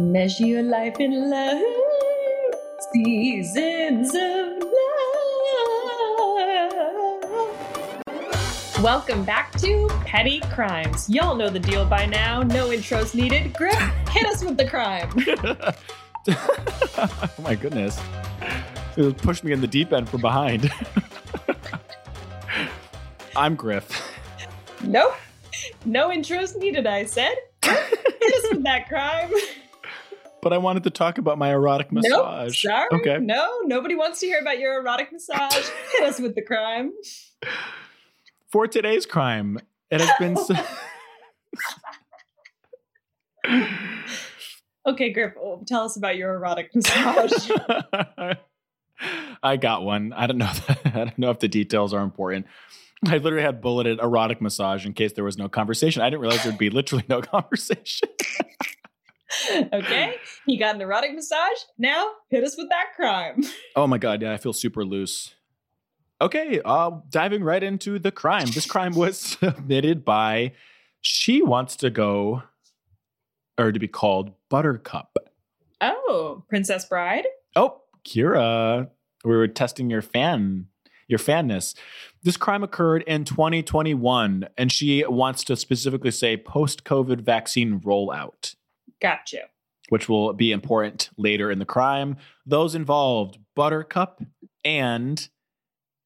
Measure your life in love, seasons of love. Welcome back to Petty Crimes. Y'all know the deal by now. No intros needed. Griff, hit us with the crime. oh my goodness. It pushed me in the deep end from behind. I'm Griff. Nope. No intros needed, I said. Hit us with that crime. But I wanted to talk about my erotic massage. Nope. Sorry. Okay. No, nobody wants to hear about your erotic massage. Hit us with the crime. For today's crime, it has been. So- Okay, Griff, oh, tell us about your erotic massage. I got one. I don't know. I don't know if the details are important. I literally had bulleted erotic massage in case there was no conversation. I didn't realize there'd be literally no conversation. okay, you got an erotic massage. Now, hit us with that crime. Oh my god, yeah, I feel super loose. Okay, uh, diving right into the crime. This crime was submitted by she wants to go or to be called Buttercup. Oh, Princess Bride? Oh, Ceara, we were testing your fan, your fanness. This crime occurred in 2021, and she wants to specifically say post-COVID vaccine rollout, Got you. which will be important later in the crime. Those involved Buttercup and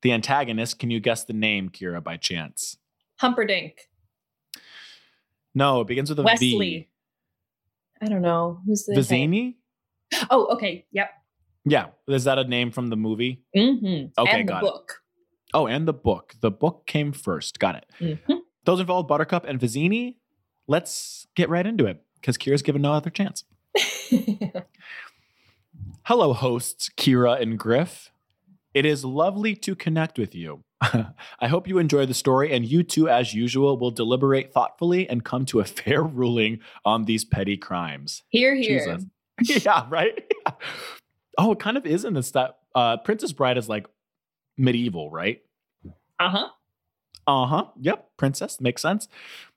the antagonist. Can you guess the name, Ceara, by chance? Humperdinck. No, it begins with a V. Westley. I don't know. Who's the Vizzini? Oh, okay. Yep. Yeah, is that a name from the movie? Mm-hmm. Okay, and the got it. Oh, and the book. The book came first. Got it. Mhm. Those involved Buttercup and Vizzini. Let's get right into it because Ceara's given no other chance. Hello, hosts Ceara and Griff. It is lovely to connect with you. I hope you enjoy the story, and you two, as usual, will deliberate thoughtfully and come to a fair ruling on these petty crimes. here, here. Yeah, right? oh, it kind of is in this that uh, Princess Bride is like medieval, right? Uh huh. Uh huh. Yep. Princess. Makes sense.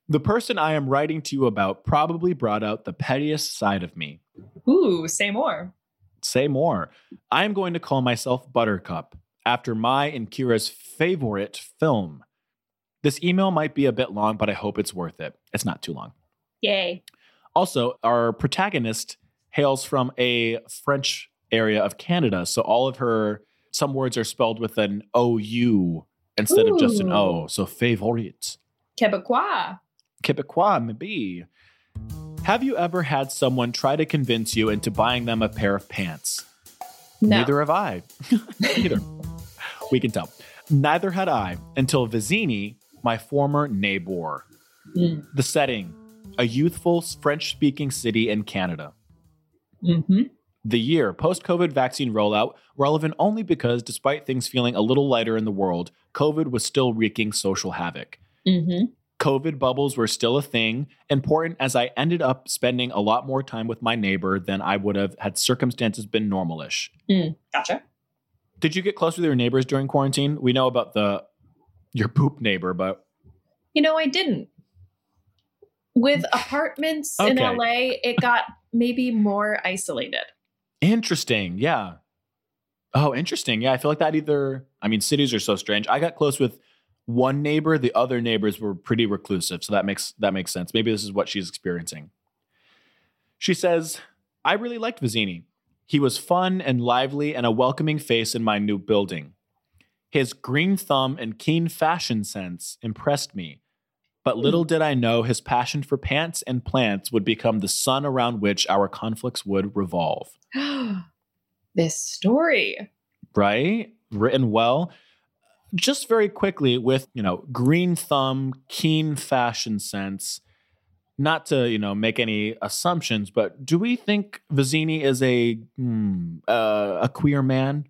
The person I am writing to you about probably brought out the pettiest side of me. Ooh, say more. Say more. I am going to call myself Buttercup after my and Ceara's favorite film. This email might be a bit long, but I hope it's worth it. It's not too long. Yay. Also, our protagonist hails from a French area of Canada. So all of her, some words are spelled with an OU instead of just an O. So favorite. Quebecois. Quebecois, maybe. Have you ever had someone try to convince you into buying them a pair of pants? No. Neither have I. Neither. we can tell. Neither had I until Vizzini, my former neighbor. Mm. The setting a youthful French speaking city in Canada. Mm-hmm. The year post COVID vaccine rollout, relevant only because despite things feeling a little lighter in the world, COVID was still wreaking social havoc. Mm-hmm. COVID bubbles were still a thing, important as I ended up spending a lot more time with my neighbor than I would have had circumstances been normalish. Mm. Gotcha. Did you get close with your neighbors during quarantine? We know about the your poop neighbor, but You know, I didn't. With apartments in LA, it got maybe more isolated. interesting. Yeah. Oh, interesting. Yeah, I feel like that either I mean, cities are so strange. I got close with one neighbor, the other neighbors were pretty reclusive, so that makes that makes sense. Maybe this is what she's experiencing. She says, "I really liked Vizzini. He was fun and lively and a welcoming face in my new building. His green thumb and keen fashion sense impressed me. But hmm. little did I know his passion for pants and plants would become the sun around which our conflicts would revolve." this story. right? Written well. Just very quickly with, you know, green thumb, keen fashion sense. Not to, you know, make any assumptions, but do we think Vizzini is a hmm, uh, a queer man?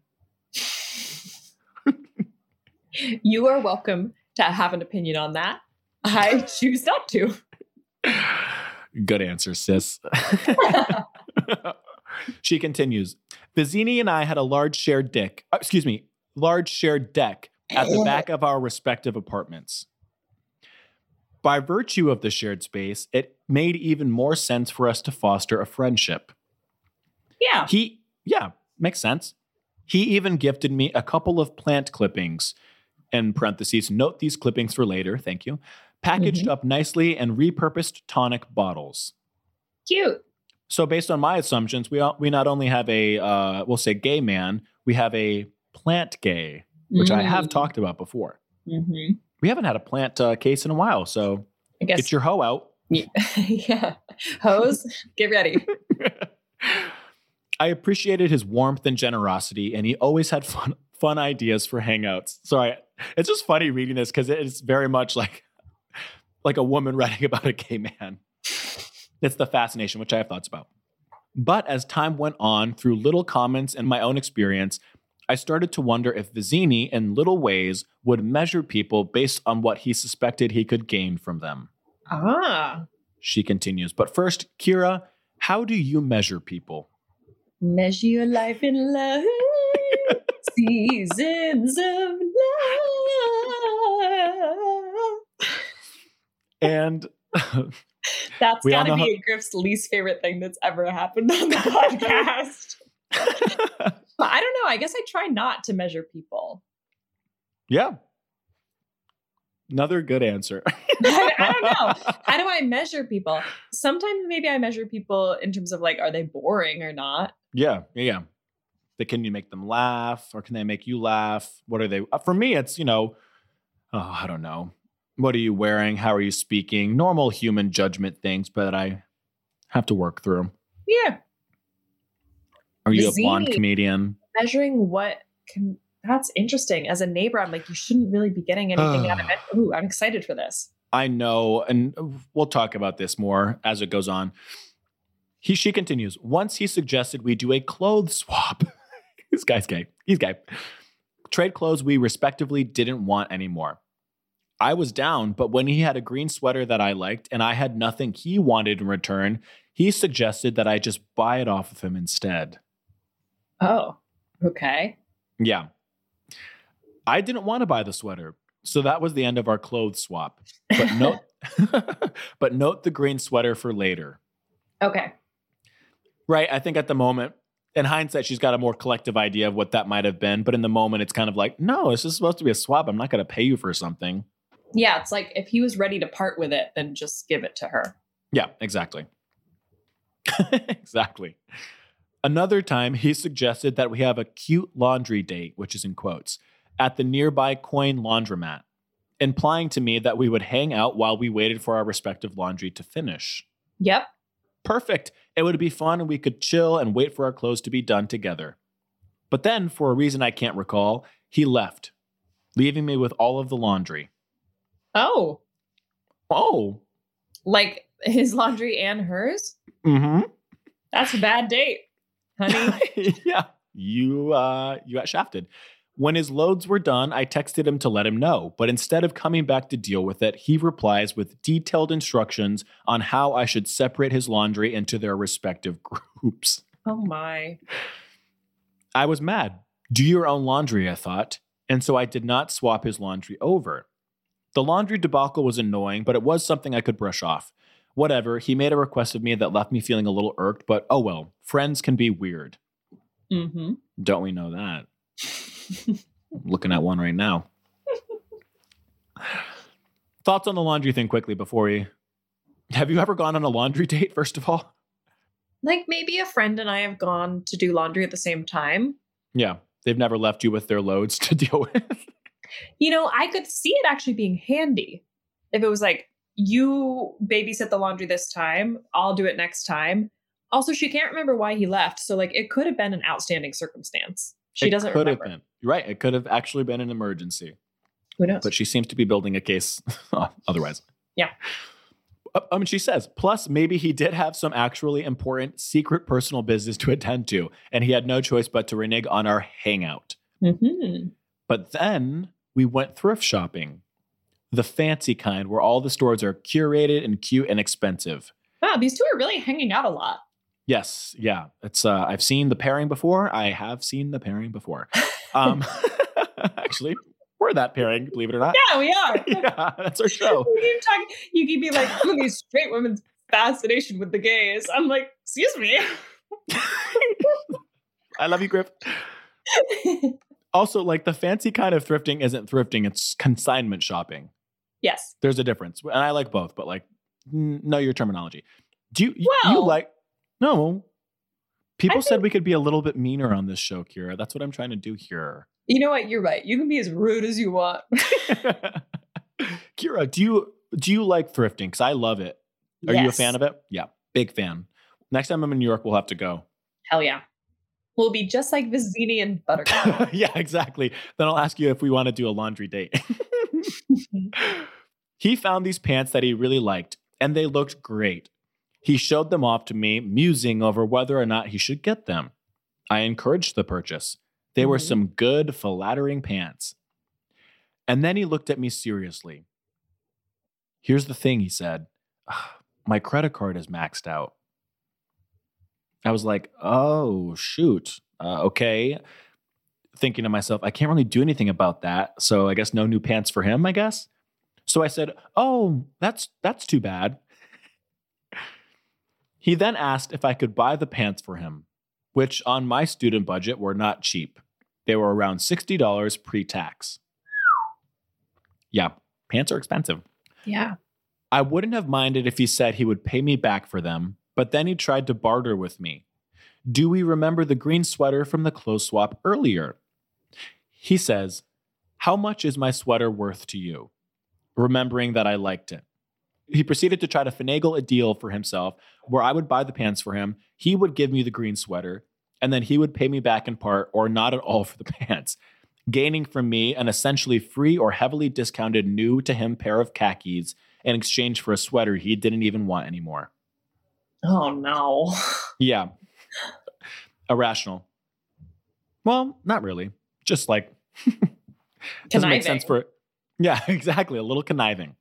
You are welcome to have an opinion on that. I choose not to. Good answer, sis. she continues. Vizini and I had a large shared deck, uh, excuse me, large shared deck at the back of our respective apartments. By virtue of the shared space, it made even more sense for us to foster a friendship. Yeah. He, yeah, makes sense. He even gifted me a couple of plant clippings. In parentheses, note these clippings for later. Thank you. Packaged Mhm. up nicely and repurposed tonic bottles. Cute. So, based on my assumptions, we all, we not only have a uh, we'll say gay man, we have a plant gay, which I have talked about before. Mm-hmm. We haven't had a plant uh, case in a while, so I guess. get your hoe out. yeah. Hose, get ready. I appreciated his warmth and generosity, and he always had fun fun ideas for hangouts. Sorry, it's just funny reading this because it's very much like like a woman writing about a gay man. It's the fascination, which I have thoughts about. But as time went on, through little comments and my own experience, I started to wonder if Vizzini, in little ways, would measure people based on what he suspected he could gain from them. Ah. She continues. But first, Ceara, how do you measure people? Measure your life in love. Seasons of love. And that's gotta know be Griff's least favorite thing that's ever happened on the podcast. But I don't know. I guess I try not to measure people. yeah. Another good answer. I, I don't know. How do I measure people? Sometimes maybe I measure people in terms of like, are they boring or not? Yeah, yeah, yeah. Can you make them laugh or can they make you laugh? What are they? uh, For me, it's, you know, oh, I don't know. What are you wearing? How are you speaking? Normal human judgment things, but I have to work through. Yeah. Are you a Zini. blonde comedian? Measuring what can that's interesting. As a neighbor, I'm like, you shouldn't really be getting anything out of it. Ooh, I'm excited for this. I know, and we'll talk about this more as it goes on. He she continues. Once he suggested we do a clothes swap. this guy's gay. He's gay. Trade clothes we respectively didn't want anymore. I was down, but when he had a green sweater that I liked and I had nothing he wanted in return, he suggested that I just buy it off of him instead. Oh, okay. Yeah. I didn't want to buy the sweater. So that was the end of our clothes swap. But note but note the green sweater for later. Okay. Right. I think at the moment, in hindsight, she's got a more collective idea of what that might have been. But in the moment, it's kind of like, no, it's just supposed to be a swap. I'm not going to pay you for something. Yeah, it's like if he was ready to part with it, then just give it to her. Yeah, exactly. exactly. Another time, he suggested that we have a cute laundry date, which is in quotes, at the nearby coin laundromat, implying to me that we would hang out while we waited for our respective laundry to finish. Yep. Perfect. It would be fun and we could chill and wait for our clothes to be done together. But then, for a reason I can't recall, he left, leaving me with all of the laundry. Oh, Oh, like his laundry and hers? mm-hmm. That's a bad date, honey. yeah, you uh, you got shafted. When his loads were done, I texted him to let him know, but instead of coming back to deal with it, he replies with detailed instructions on how I should separate his laundry into their respective groups. oh my. I was mad. Do your own laundry, I thought, and so I did not swap his laundry over. The laundry debacle was annoying, but it was something I could brush off. Whatever, he made a request of me that left me feeling a little irked, but oh well, friends can be weird. Mm-hmm. Don't we know that? Looking at one right now. Thoughts on the laundry thing quickly before we. Have you ever gone on a laundry date, first of all? Like maybe a friend and I have gone to do laundry at the same time. Yeah. They've never left you with their loads to deal with. You know, I could see it actually being handy if it was like, you babysit the laundry this time, I'll do it next time. Also, she can't remember why he left. So, like, it could have been an outstanding circumstance. She It doesn't could remember. have been. You're right. It could have actually been an emergency, Who knows? but she seems to be building a case otherwise. Yeah. Uh, I mean, she says, plus, maybe he did have some actually important secret personal business to attend to, and he had no choice but to renege on our hangout. Mhm. But then we went thrift shopping, the fancy kind where all the stores are curated and cute and expensive. Wow, these two are really hanging out a lot. Yes, yeah. It's uh I've seen the pairing before. I have seen the pairing before. Um actually, we're that pairing, believe it or not. Yeah, we are. Yeah, that's our show. you keep talking. You keep being like, "Look at these straight women's fascination with the gays." I'm like, excuse me. I love you, Griff. Also, like the fancy kind of thrifting isn't thrifting, it's consignment shopping. Yes. There's a difference. And I like both, but like know your terminology. Do you you like no. People I said we could be a little bit meaner on this show, Ceara. That's what I'm trying to do here. You know what? You're right. You can be as rude as you want. Ceara, do you do you like thrifting? Because I love it. Are you a fan of it? Yeah, big fan. Next time I'm in New York, we'll have to go. Hell yeah. We'll be just like Vizzini and Buttercup. yeah, exactly. Then I'll ask you if we want to do a laundry date. He found these pants that he really liked, and they looked great. He showed them off to me, musing over whether or not he should get them. I encouraged the purchase. They were Mhm. some good, flattering pants. And then he looked at me seriously. Here's the thing, he said. "Ah, My credit card is maxed out. I was like, oh, shoot. Uh, okay. Thinking to myself, I can't really do anything about that. So I guess no new pants for him, I guess. So I said, oh, that's that's too bad. He then asked if I could buy the pants for him, which on my student budget were not cheap. They were around $60 pre tax. Yeah, pants are expensive. yeah. I wouldn't have minded if he said he would pay me back for them, but then he tried to barter with me. Do we remember the green sweater from the clothes swap earlier? He says, How much is my sweater worth to you? Remembering that I liked it. He proceeded to try to finagle a deal for himself where I would buy the pants for him, he would give me the green sweater, and then he would pay me back in part or not at all for the pants, gaining from me an essentially free or heavily discounted new to him pair of khakis in exchange for a sweater he didn't even want anymore. Oh no. Yeah. Irrational. Well, not really. Just like doesn't make sense for Yeah, exactly. A little conniving.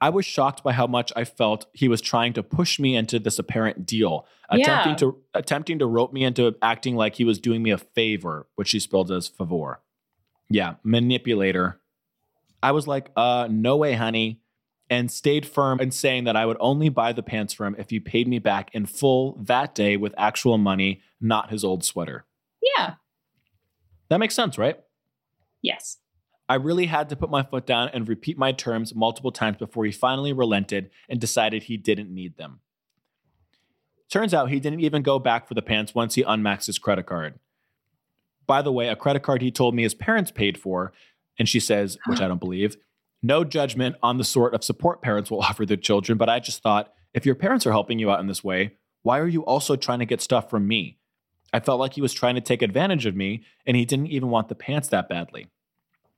I was shocked by how much I felt he was trying to push me into this apparent deal, attempting Yeah. to attempting to rope me into acting like he was doing me a favor, which he spelled as favor. Yeah, manipulator. I was like, uh, no way, honey, and stayed firm in saying that I would only buy the pants for him if he paid me back in full that day with actual money, not his old sweater. Yeah. That makes sense, right? Yes. I really had to put my foot down and repeat my terms multiple times before he finally relented and decided he didn't need them. Turns out he didn't even go back for the pants once he unmaxed his credit card. By the way, a credit card he told me his parents paid for, and she says, which I don't believe, no judgment on the sort of support parents will offer their children, but I just thought, if your parents are helping you out in this way, why are you also trying to get stuff from me? I felt like he was trying to take advantage of me, and he didn't even want the pants that badly.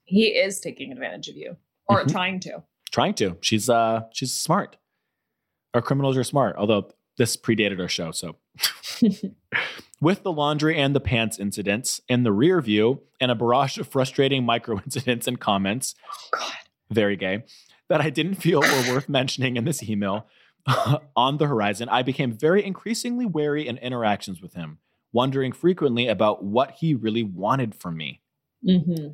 He is taking advantage of you or Mhm. trying to. trying to. She's uh she's smart. Our criminals are smart, although this predated our show. So with the laundry and the pants incidents in the rear view and a barrage of frustrating micro incidents and comments, Oh, God. very gay, that I didn't feel were worth mentioning in this email on the horizon, I became very increasingly wary in interactions with him, wondering frequently about what he really wanted from me. Mm-hmm.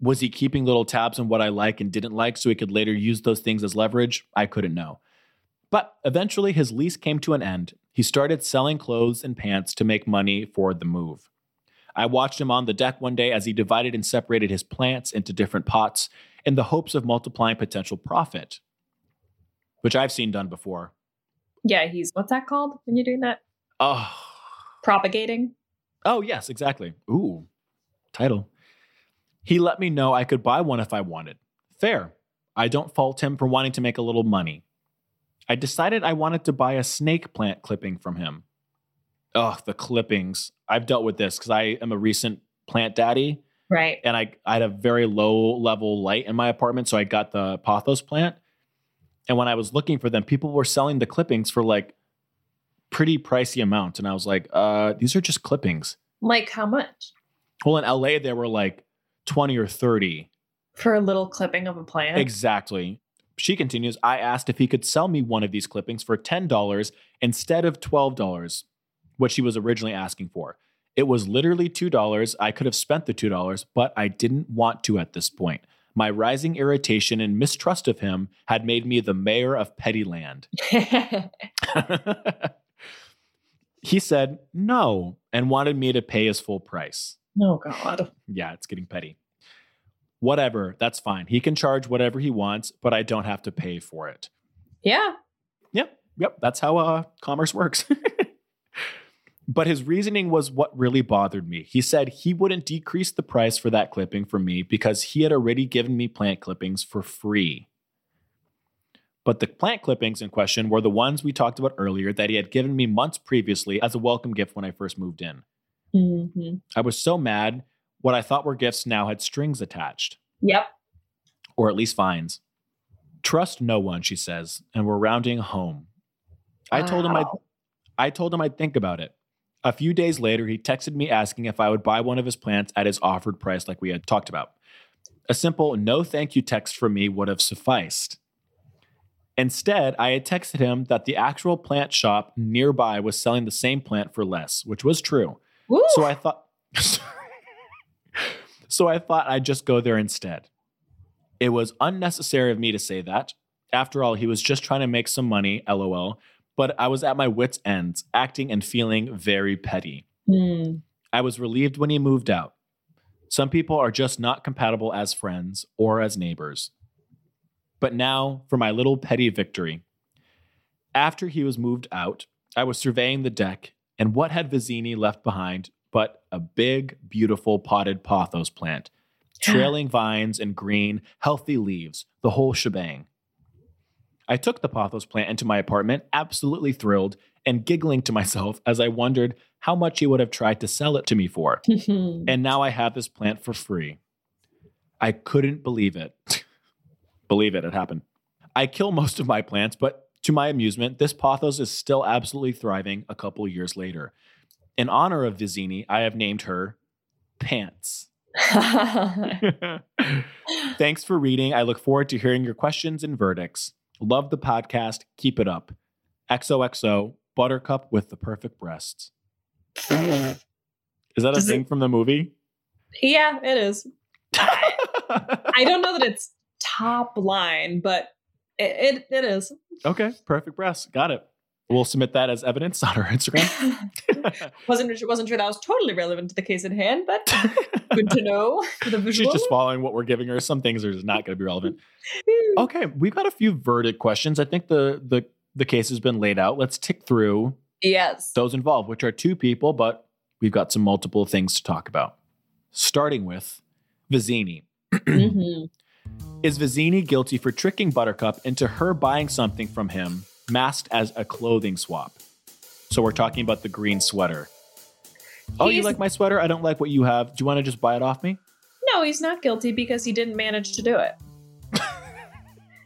Was he keeping little tabs on what I like and didn't like so he could later use those things as leverage? I couldn't know. But eventually, his lease came to an end. He started selling clothes and pants to make money for the move. I watched him on the deck one day as he divided and separated his plants into different pots in the hopes of multiplying potential profit, which I've seen done before. Yeah, he's what's that called when you're doing that? Oh, Propagating. Oh, yes, exactly. Ooh, title. He let me know I could buy one if I wanted. Fair. I don't fault him for wanting to make a little money. I decided I wanted to buy a snake plant clipping from him. Ugh, the clippings. I've dealt with this because I am a recent plant daddy Right. and I, I had a very low level light in my apartment. So I got the pothos plant. And when I was looking for them, people were selling the clippings for like pretty pricey amount. And I was like, uh, these are just clippings. Like how much? Well, in LA, they were like 20 or 30. For a little clipping of a plant? Exactly. She continues, I asked if he could sell me one of these clippings for $10 instead of $12, which he was originally asking for. It was literally $2. I could have spent the $2, but I didn't want to at this point. My rising irritation and mistrust of him had made me the mayor of Pettyland. He said no and wanted me to pay his full price. Oh God. Yeah, it's getting petty. Whatever, that's fine. He can charge whatever he wants, but I don't have to pay for it. Yeah. Yep, yep, that's how uh, commerce works. but his reasoning was what really bothered me. He said he wouldn't decrease the price for that clipping for me because he had already given me plant clippings for free. But the plant clippings in question were the ones we talked about earlier that he had given me months previously as a welcome gift when I first moved in. Mm-hmm. I was so mad. What I thought were gifts now had strings attached, Yep. or at least fines. Trust no one, she says, and we're rounding home. I told him I'd I told him I'd think about it. A few days later, he texted me asking if I would buy one of his plants at his offered price, like we had talked about. A simple no thank you text from me would have sufficed. Instead, I had texted him that the actual plant shop nearby was selling the same plant for less, which was true. Woo! So I thought So I thought I'd just go there instead. It was unnecessary of me to say that. After all, he was just trying to make some money, lol. But I was at my wits' ends, acting and feeling very petty. Hmm. I was relieved when he moved out. Some people are just not compatible as friends or as neighbors. But now for my little petty victory. After he was moved out, I was surveying the deck, and what had Vizzini left behind but a big, beautiful potted pothos plant, trailing vines and green, healthy leaves, the whole shebang. I took the pothos plant into my apartment, absolutely thrilled and giggling to myself as I wondered how much he would have tried to sell it to me for. And now I have this plant for free. I couldn't believe it. believe it, it happened. I kill most of my plants, but to my amusement, this pothos is still absolutely thriving a couple years later. In honor of Vizzini, I have named her Pants. Thanks for reading. I look forward to hearing your questions and verdicts. Love the podcast. Keep it up. XOXO, Buttercup with the perfect breasts. Is that a Does it- thing from the movie? yeah, it is. I don't know that it's top line, but it, it, it is. okay, perfect breasts. Got it. We'll submit that as evidence on our Instagram. wasn't wasn't sure that was totally relevant to the case at hand, but good to know for the She's just following what we're giving her. Some things are just not going to be relevant. Okay, we've got a few verdict questions. I think the the the case has been laid out. Let's tick through yes. those involved, which are two people, but we've got some multiple things to talk about. Starting with Vizzini. Mhm. Is Vizzini guilty for tricking Buttercup into her buying something from him masked as a clothing swap? So we're talking about the green sweater. Oh, you like my sweater? I don't like what you have. Do you want to just buy it off me? No, he's not guilty because he didn't manage to do it.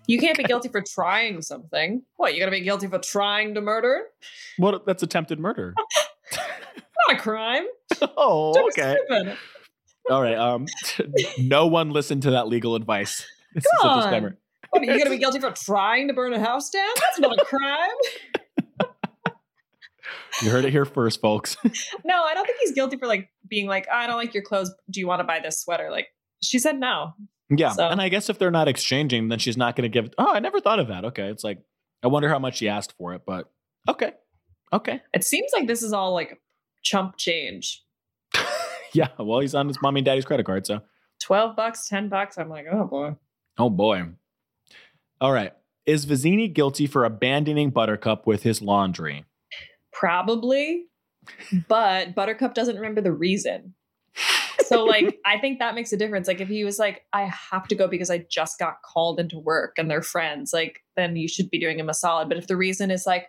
you can't be guilty for trying something. What, you gotta be guilty for trying to murder? Well, that's attempted murder. Not a crime. oh, Don't okay. stupid. All right. Um, no one listened to that legal advice. This is Come a disclaimer. What, are you gonna be guilty for trying to burn a house down? That's not a crime. You heard it here first, folks. No, I don't think he's guilty for like being like, I don't like your clothes. Do you want to buy this sweater? Like she said no. yeah. So- And I guess if they're not exchanging, then she's not going to give. Oh, I never thought of that. Okay. It's like, I wonder how much she asked for it, but okay. Okay. It seems like this is all like chump change. Yeah. Well, he's on his mommy and daddy's credit card. So, 12 bucks, 10 bucks. I'm like, oh boy. oh boy. All right. Is Vizzini guilty for abandoning Buttercup with his laundry? Probably, but Buttercup doesn't remember the reason. So, like, I think that makes a difference. Like, if he was like, I have to go because I just got called into work and they're friends, like, then you should be doing him a solid. But if the reason is like,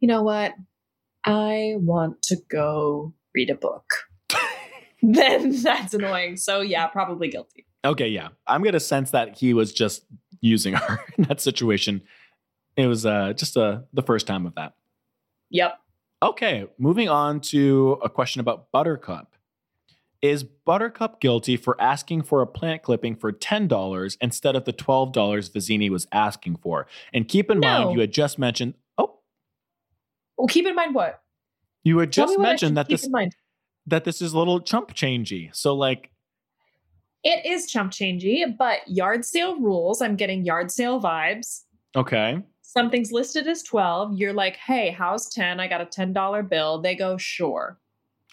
you know what? I want to go read a book, then that's annoying. So, yeah, probably guilty. Okay. Yeah. I'm to sense that he was just using her in that situation. It was uh, just uh, the first time of that. Yep. Okay, moving on to a question about Buttercup. Is Buttercup guilty for asking for a plant clipping for $10 instead of the $12 Vizzini was asking for? And keep in No. mind, you had just mentioned, oh, Well, keep in mind what? you had just mentioned that keep this in mind. That this is a little chump changey. So like, It is chump changey, but yard sale rules. I'm getting yard sale vibes. okay, Something's listed as 12. You're like, hey, how's 10? I got a $10 bill. They go, sure.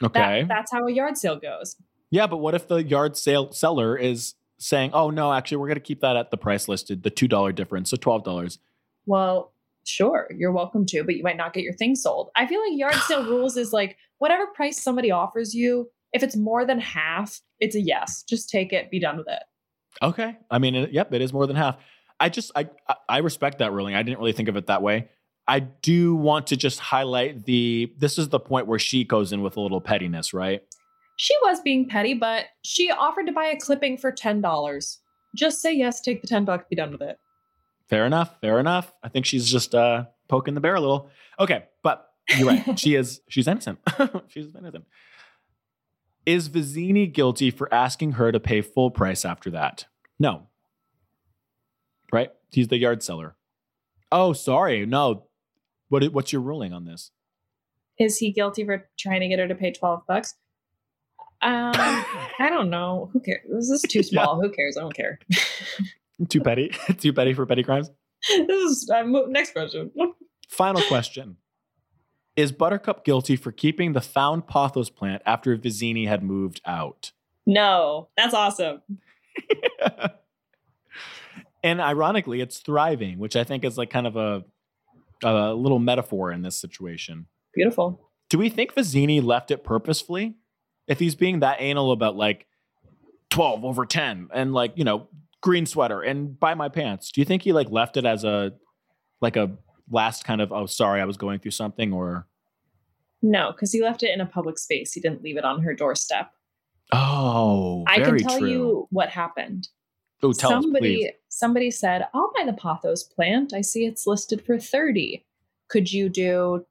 Okay. That, that's how a yard sale goes. yeah, but what if the yard sale seller is saying, "Oh no, actually, we're going to keep that at the price listed, the two dollar difference, so twelve dollars." Well, sure, you're welcome to, but you might not get your thing sold. I feel like yard sale rules is like whatever price somebody offers you, if it's more than half, it's a yes. Just take it, be done with it. Okay. I mean, it, yep, it is more than half. I just I I- respect that ruling. I didn't really think of it that way. I do want to just highlight the this is the point where she goes in with a little pettiness, right? She was being petty, but she offered to buy a clipping for $10. Just say yes, take the 10 bucks, be done with it. Fair enough. Fair enough. I think she's just uh poking the bear a little. Okay, but you're right. she is she's innocent. she's innocent. Is Vizzini guilty for asking her to pay full price after that? No. Right? He's the yard seller. Oh, sorry. No. What what's your ruling on this? Is he guilty for trying to get her to pay 12 bucks? Um, I don't know. Who cares? This is too small. Who cares? I don't care. Too petty. Too petty for petty crimes. this is uh, next question. Final question. Is Buttercup guilty for keeping the found pothos plant after Vizzini had moved out? No, that's awesome. and ironically, it's thriving, which I think is like kind of a, a little metaphor in this situation. Beautiful. Do we think Vizzini left it purposefully? If he's being that anal about like 12 over 10 and like, you know, green sweater and buy my pants, do you think he like left it as a, like a last kind of, oh, sorry, I was going through something or, No, because he left it in a public space. He didn't leave it on her doorstep. oh, I can tell true. you what happened. Oh, tell somebody us, please. somebody said, "I'll buy the pothos plant. I see it's listed for 30. Could you do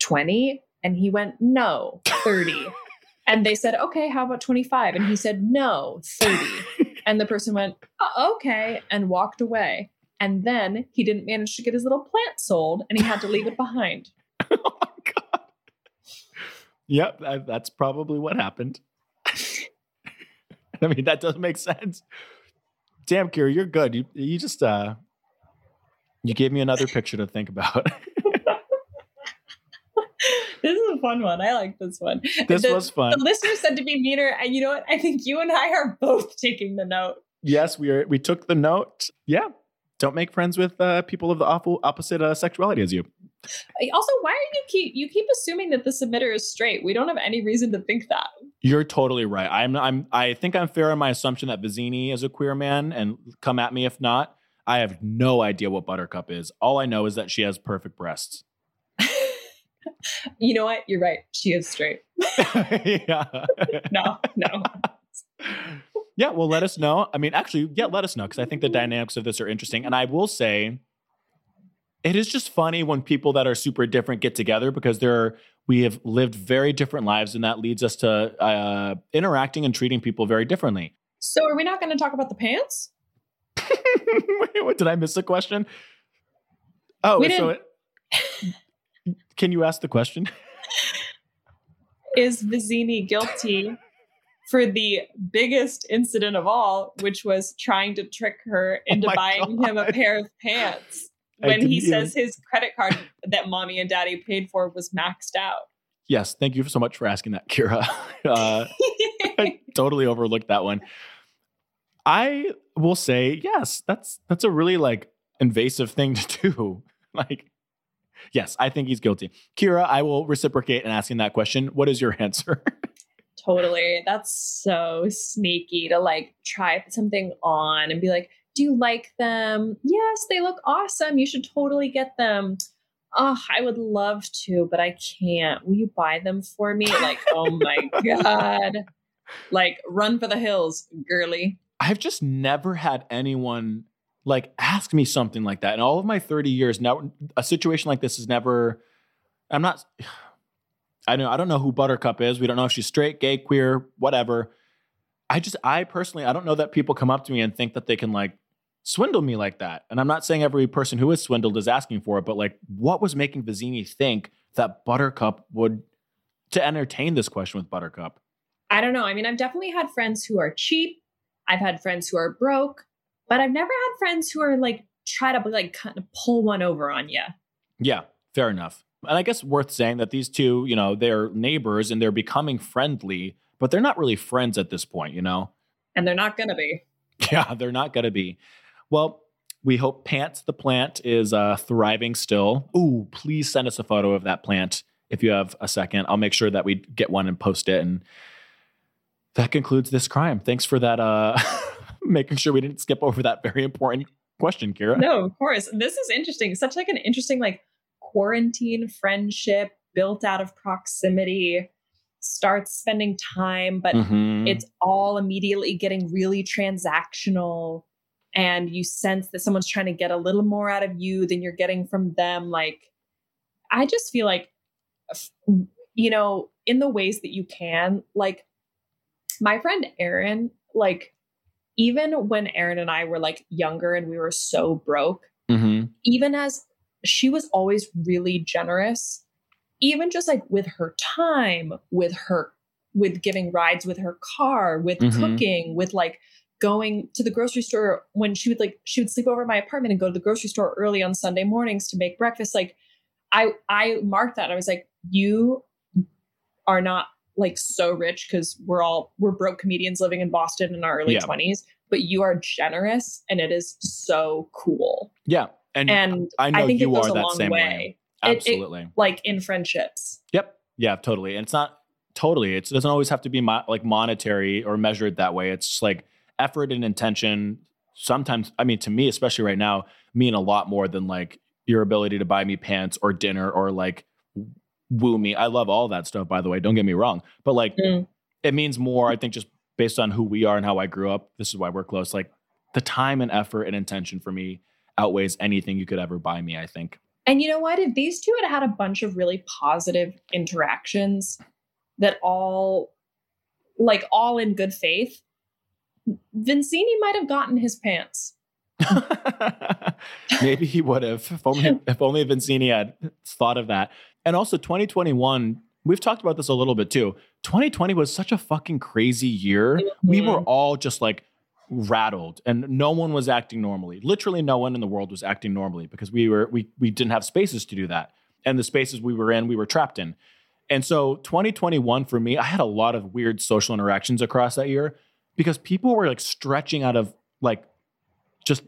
20?" And he went, "No, 30." and they said, "Okay, how about 25?" And he said, "No, 30." and the person went, "Oh, "Okay," and walked away. And then he didn't manage to get his little plant sold and he had to leave it behind. oh my god. Yep, that- that's probably what happened. I mean, that doesn't make sense. Damn, Ceara, you're good. You you just uh you gave me another picture to think about. This is a fun one. I like this one. this The- was fun. The listener said to be meaner, and you know what? I think you and I are both taking the note. yes, we are we took the note. Yeah. Don't make friends with uh, people of the awful opposite uh, sexuality as you. Also, why are you keep you keep assuming that the submitter is straight? We don't have any reason to think that. You're totally right. I'm I'm I think I'm fair in my assumption that Vizzini is a queer man and come at me if not. I have no idea what Buttercup is. All I know is that she has perfect breasts. You know what? You're right. She is straight. yeah. No, no. yeah, well, let us know. I mean, actually, yeah, let us know because I think the dynamics of this are interesting. And I will say, it is just funny when people that are super different get together because they're we have lived very different lives, and that leads us to uh, interacting and treating people very differently. So, are we not going to talk about the pants? Wait, what did I miss a question? Oh, We so it, can you ask the question? Is Vizzini guilty for the biggest incident of all, which was trying to trick her into Oh buying him a pair of pants when he says his credit card that mommy and daddy paid for was maxed out? Yes, thank you so much for asking that, Ceara. Uh, I totally overlooked that one. I will say yes. That's that's a really like invasive thing to do. Like, yes, I think he's guilty. Ceara, I will reciprocate in asking that question. What is your answer? Totally. That's so sneaky to like try something on and be like, Do you like them? Yes, they look awesome. You should totally get them. Oh, I would love to, but I can't. Will you buy them for me? Like, oh my God. Like, run for the hills, girly. I've just never had anyone like ask me something like that. In all of my 30 years, now a situation like this is never. I'm not. I know I don't know who Buttercup is. We don't know if she's straight, gay, queer, whatever. I just I personally I don't know that people come up to me and think that they can like swindle me like that. And I'm not saying every person who is swindled is asking for it, but like what was making Vizzini think that Buttercup would to entertain this question with Buttercup? I don't know. I mean, I've definitely had friends who are cheap. I've had friends who are broke, but I've never had friends who are like try to like kind of pull one over on you. Yeah, fair enough. And I guess worth saying that these two, you know, they're neighbors and they're becoming friendly, but they're not really friends at this point, you know? And they're not going to be. Yeah, they're not going to be. Well, we hope Pants the plant is uh, thriving still. Ooh, please send us a photo of that plant if you have a second. I'll make sure that we get one and post it. And that concludes this crime. Thanks for that. Uh, making sure we didn't skip over that very important question, Ceara. No, of course. This is interesting. Such like an interesting like quarantine friendship built out of proximity starts spending time but mm-hmm. it's all immediately getting really transactional and you sense that someone's trying to get a little more out of you than you're getting from them like i just feel like you know in the ways that you can like my friend Erin like even when Erin and I were like younger and we were so broke mm-hmm. even as she was always really generous even just like with her time with her with giving rides with her car with mm-hmm. cooking with like going to the grocery store when she would like she would sleep over my apartment and go to the grocery store early on Sunday mornings to make breakfast. Like I I marked that. I was like, you are not like so rich because we're all we're broke comedians living in Boston in our early twenties, yeah. but you are generous and it is so cool. Yeah. And, and I know I think you are that same way. way. Absolutely. It, it, like in friendships. Yep. Yeah, totally. And it's not totally. It doesn't always have to be mo- like monetary or measured that way. It's like effort and intention sometimes i mean to me especially right now mean a lot more than like your ability to buy me pants or dinner or like woo me i love all that stuff by the way don't get me wrong but like mm. it means more i think just based on who we are and how i grew up this is why we're close like the time and effort and intention for me outweighs anything you could ever buy me i think and you know what if these two had had a bunch of really positive interactions that all like all in good faith Vizzini might have gotten his pants. Maybe he would have if only if only Vizzini had thought of that. And also 2021, we've talked about this a little bit too. 2020 was such a fucking crazy year. Mm-hmm. We were all just like rattled and no one was acting normally. Literally no one in the world was acting normally because we were we we didn't have spaces to do that. And the spaces we were in, we were trapped in. And so 2021 for me, I had a lot of weird social interactions across that year because people were like stretching out of like just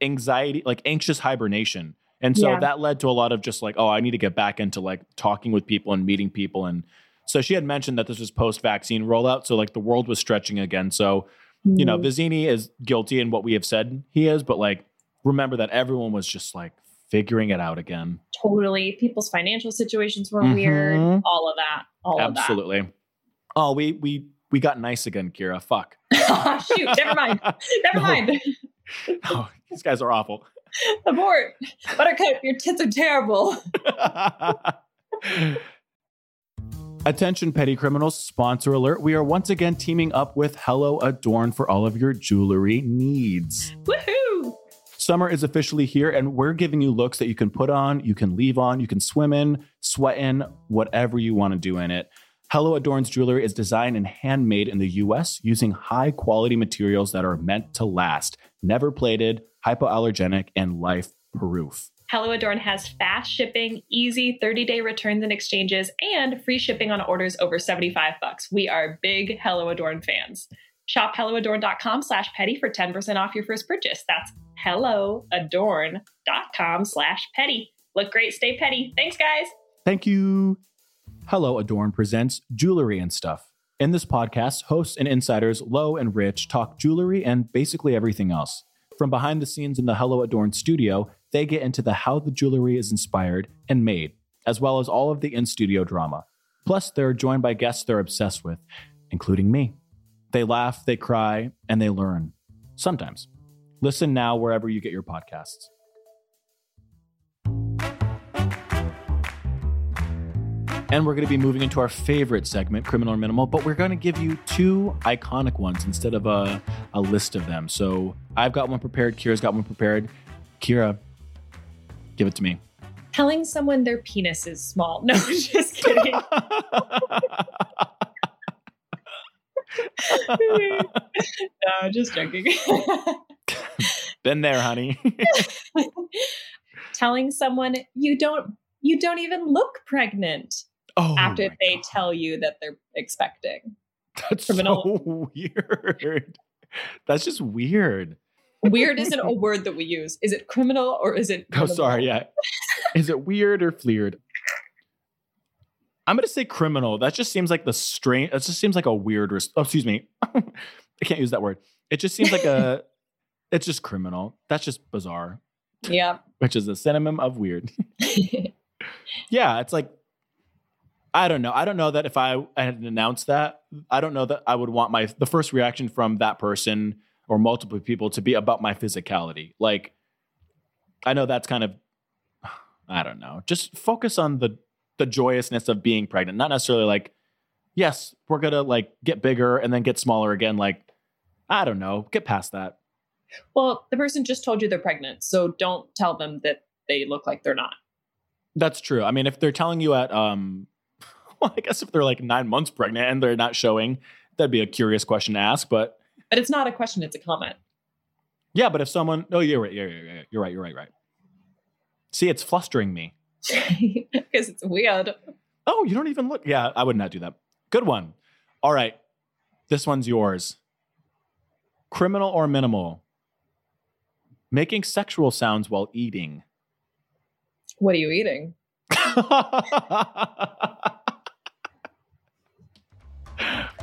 anxiety, like anxious hibernation. And so yeah. that led to a lot of just like, oh, I need to get back into like talking with people and meeting people. And so she had mentioned that this was post vaccine rollout. So like the world was stretching again. So, mm-hmm. you know, mm-hmm. Vizzini is guilty in what we have said he is, but like remember that everyone was just like figuring it out again. Totally. People's financial situations were mm-hmm. weird. All of that. All Absolutely. of that. Oh, we we we got nice again, Ceara. Fuck. Shoot, never mind. Never mind. oh, these guys are awful. Abort. Buttercup, your tits are terrible. Attention, petty criminals, sponsor alert. We are once again teaming up with Hello Adorn for all of your jewelry needs. Woohoo! Summer is officially here, and we're giving you looks that you can put on, you can leave on, you can swim in, sweat in, whatever you want to do in it. Hello Adorn's jewelry is designed and handmade in the US using high quality materials that are meant to last, never plated, hypoallergenic, and life proof. Hello Adorn has fast shipping, easy 30-day returns and exchanges, and free shipping on orders over 75 bucks. We are big Hello Adorn fans. Shop helloadorn.com slash petty for 10% off your first purchase. That's helloadorn.com slash petty. Look great, stay petty. Thanks, guys. Thank you. Hello Adorn presents Jewelry and Stuff. In this podcast, hosts and insiders Low and Rich talk jewelry and basically everything else. From behind the scenes in the Hello Adorn studio, they get into the how the jewelry is inspired and made, as well as all of the in studio drama. Plus, they're joined by guests they're obsessed with, including me. They laugh, they cry, and they learn. Sometimes. Listen now wherever you get your podcasts. And we're going to be moving into our favorite segment, Criminal or Minimal, but we're going to give you two iconic ones instead of a, a list of them. So I've got one prepared. Ceara's got one prepared. Ceara, give it to me. Telling someone their penis is small. No, just kidding. no, just joking. Been there, honey. Telling someone you don't you don't even look pregnant oh, after they God. tell you that they're expecting. That's criminal. so weird. That's just weird. Weird isn't a word that we use. Is it criminal or is it? Oh, criminal? sorry. Yeah. Is it weird or fleered? I'm gonna say criminal. That just seems like the strange. It just seems like a weird. Res- oh, excuse me. I can't use that word. It just seems like a. it's just criminal. That's just bizarre, Yeah. which is a synonym of weird. yeah, it's like. I don't know. I don't know that if I had announced that, I don't know that I would want my the first reaction from that person or multiple people to be about my physicality. Like, I know that's kind of, I don't know. Just focus on the the joyousness of being pregnant, not necessarily like, yes, we're gonna like get bigger and then get smaller again. Like, I don't know. Get past that. well, the person just told you they're pregnant, so don't tell them that they look like they're not. That's true. I mean, if they're telling you at, um, well, I guess if they're like nine months pregnant and they're not showing, that'd be a curious question to ask. But But it's not a question; it's a comment. yeah, but if someone, oh, you're right, you're, you're, you're right, you're right, right. See, it's flustering me. Because it's weird. Oh, you don't even look. Yeah, I would not do that. Good one. All right. This one's yours. Criminal or minimal? Making sexual sounds while eating. What are you eating?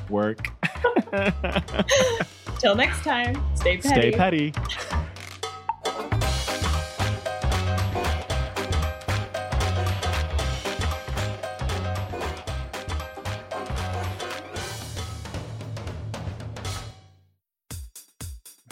Work. Till next time, stay petty. Stay petty.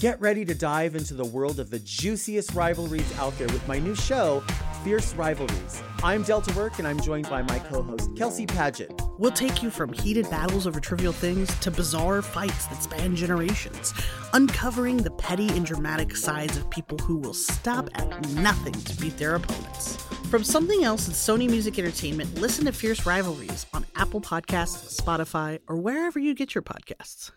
Get ready to dive into the world of the juiciest rivalries out there with my new show, Fierce Rivalries. I'm Delta Work, and I'm joined by my co host, Kelsey Paget. We'll take you from heated battles over trivial things to bizarre fights that span generations, uncovering the petty and dramatic sides of people who will stop at nothing to beat their opponents. From something else at Sony Music Entertainment, listen to Fierce Rivalries on Apple Podcasts, Spotify, or wherever you get your podcasts.